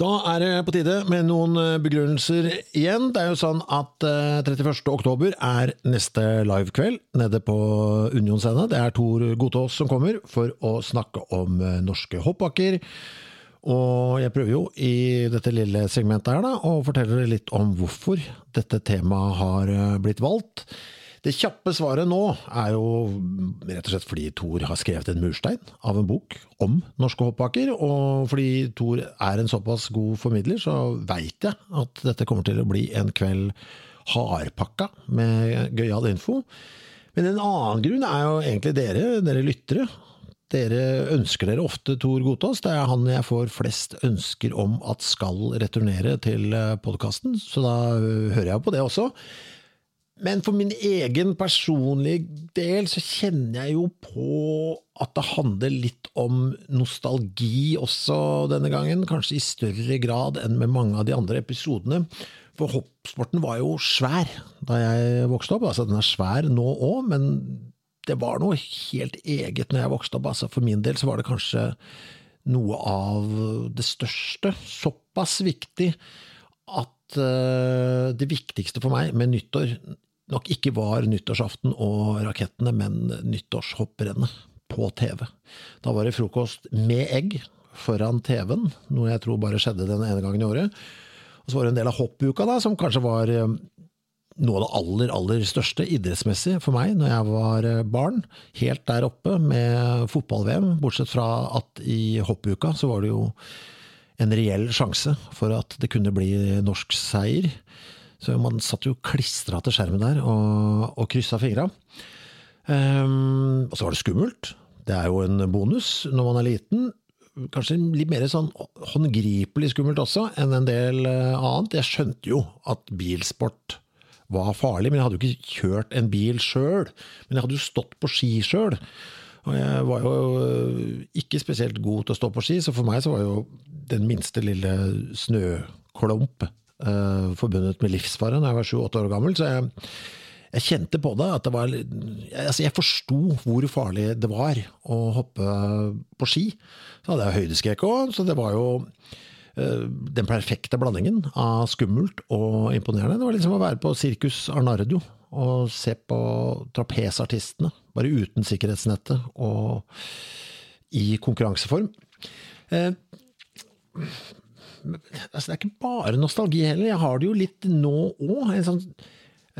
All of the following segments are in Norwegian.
Da er det på tide med noen eh, begrunnelser igjen. Det er jo sånn at 31. oktober er neste livekveld nede på Union scene. Det er Tor Godtås som kommer for å snakke om eh, norske hoppbakker. Og jeg prøver jo i dette lille segmentet her da, å fortelle litt om hvorfor dette temaet har eh, blitt valgt. Det kjappe svaret nå er jo rett og slett fordi Thor har skrevet en murstein av en bok om norske hoppbakker. Og fordi Thor er en såpass god formidler, så veit jeg at dette kommer til å bli en kveld hardpakka med gøyal info. Men en annen grunn er jo egentlig dere, dere lyttere. Dere ønsker dere ofte Tor Gotaas. Det er han jeg får flest ønsker om at skal returnere til podkasten, så da hører jeg på det også. Men for min egen personlige del så kjenner jeg jo på at det handler litt om nostalgi også denne gangen, kanskje i større grad enn med mange av de andre episodene. For hoppsporten var jo svær da jeg vokste opp. Altså, den er svær nå òg, men det var noe helt eget når jeg vokste opp. Altså, for min del så var det kanskje noe av det største. Såpass viktig at uh, det viktigste for meg med nyttår nok ikke var nyttårsaften og rakettene, men nyttårshopprennet på TV. Da var det frokost med egg foran TV-en, noe jeg tror bare skjedde den ene gangen i året. Og så var det en del av hoppuka, da, som kanskje var noe av det aller, aller største idrettsmessig for meg når jeg var barn. Helt der oppe med fotball-VM, bortsett fra at i hoppuka så var det jo en reell sjanse for at det kunne bli norsk seier. Så man satt jo klistra til skjermen der og, og kryssa fingra. Um, og så var det skummelt. Det er jo en bonus når man er liten. Kanskje litt mer sånn håndgripelig skummelt også enn en del eh, annet. Jeg skjønte jo at bilsport var farlig, men jeg hadde jo ikke kjørt en bil sjøl. Men jeg hadde jo stått på ski sjøl. Og jeg var jo ikke spesielt god til å stå på ski, så for meg så var jo den minste lille snøklump uh, forbundet med livsfare da jeg var sju-åtte år gammel. Så jeg, jeg, kjente på det. at det var, altså Jeg forsto hvor farlig det var å hoppe på ski. Så hadde jeg høydeskrekk òg, så det var jo uh, den perfekte blandingen av skummelt og imponerende. Det var liksom å være på Sirkus Arnardio og se på trapesartistene, bare uten sikkerhetsnettet og i konkurranseform. Eh, altså, det er ikke bare nostalgi heller. Jeg har det jo litt nå òg. En, sånn,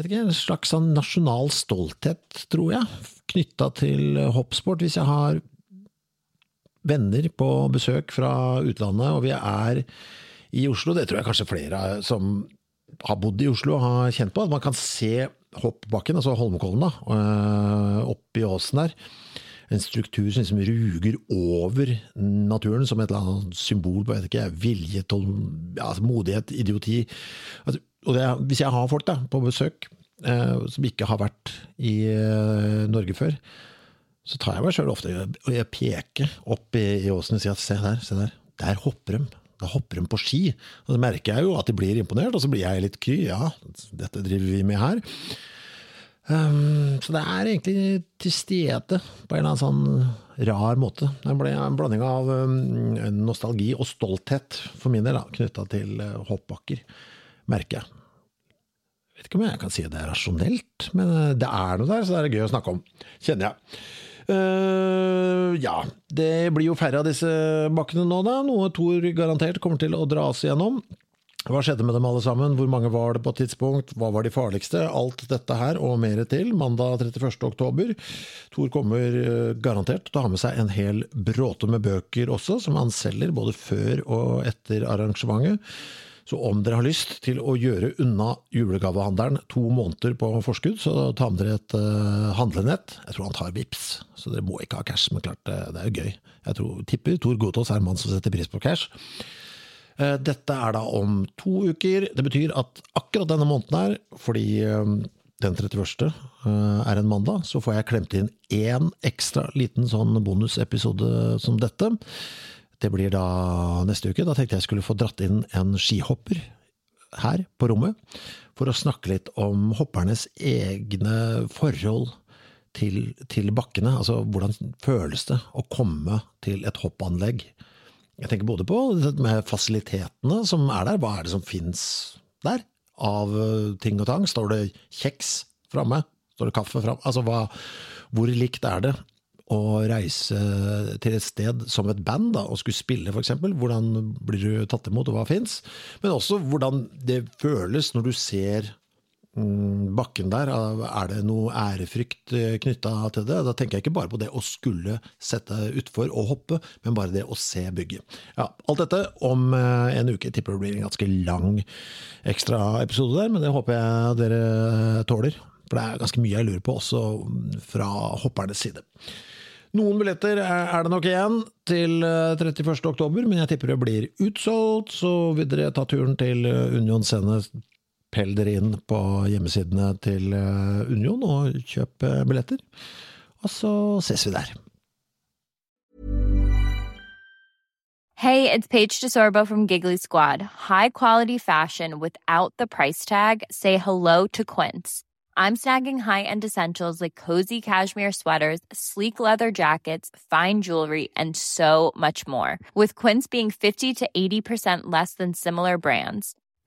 en slags sånn nasjonal stolthet, tror jeg, knytta til hoppsport. Hvis jeg har venner på besøk fra utlandet, og vi er i Oslo, det tror jeg kanskje flere som har bodd i Oslo har kjent på, at man kan se hoppbakken, altså Holmenkollen, da, øh, oppi åsen der en struktur som liksom ruger over naturen, som et eller annet symbol på jeg vet ikke, vilje, tål, ja, altså modighet, idioti. Altså, det, hvis jeg har folk da, på besøk eh, som ikke har vært i eh, Norge før, så tar jeg meg sjøl ofte og jeg peker opp i, i åsen og sier at se der, se der, der hopper de. Da hopper de på ski. Og så merker jeg jo at de blir imponert, og så blir jeg litt kry. Ja, dette driver vi med her. Um, så det er egentlig til stede på en eller annen sånn rar måte. Det ble en blanding av um, nostalgi og stolthet for min del, knytta til uh, hoppbakker, merker jeg. Vet ikke om jeg kan si det er rasjonelt, men uh, det er noe der, så det er gøy å snakke om, kjenner jeg. Uh, ja, det blir jo færre av disse bakkene nå, da. Noe Thor garantert kommer til å dra oss igjennom. Hva skjedde med dem alle sammen? Hvor mange var det på et tidspunkt? Hva var de farligste? Alt dette her og mer til mandag 31. oktober. Tor kommer eh, garantert til å ha med seg en hel bråte med bøker også, som han selger både før og etter arrangementet. Så om dere har lyst til å gjøre unna julegavehandelen to måneder på forskudd, så ta med dere et uh, handlenett. Jeg tror han tar VIPS, så dere må ikke ha cash, men klart det, det er jo gøy. Jeg tror, tipper Tor Gotaas er en mann som setter pris på cash. Eh, dette er da om to uker. Det betyr at akkurat denne måneden her, fordi eh, den 31. Eh, er en mandag, så får jeg klemt inn én ekstra liten sånn bonusepisode som dette. Det blir da neste uke. Da tenkte jeg skulle få dratt inn en skihopper her på rommet, for å snakke litt om hoppernes egne forhold til, til bakkene. Altså hvordan føles det å komme til et hoppanlegg jeg tenker både på med fasilitetene som er der. Hva er det som fins der av eh, ting og tang? Står det kjeks framme? Står det kaffe framme? Altså, hva, hvor likt er det å reise til et sted som et band da, og skulle spille, f.eks.? Hvordan blir du tatt imot, og hva fins? Men også hvordan det føles når du ser bakken der, er det noe ærefrykt eh, knytta til det? Da tenker jeg ikke bare på det å skulle sette utfor og hoppe, men bare det å se bygget. Ja, alt dette om eh, en uke. Jeg tipper det blir en ganske lang ekstraepisode der, men det håper jeg dere tåler. For det er ganske mye jeg lurer på, også fra hoppernes side. Noen billetter er det nok igjen til 31. Eh, oktober, men jeg tipper det blir utsolgt, så vil dere ta turen til Union Scene pell dere inn på hjemmesidene til eh, Union og kjøp billetter. Og så ses vi der. Hey, it's Paige DeSorbo from Giggly Squad. High quality fashion without the price tag. Say hello to Quince. I'm snagging high-end essentials like cozy cashmere sweaters, sleek leather jackets, fine jewelry, and so much more. With Quince being 50 to 80% less than similar brands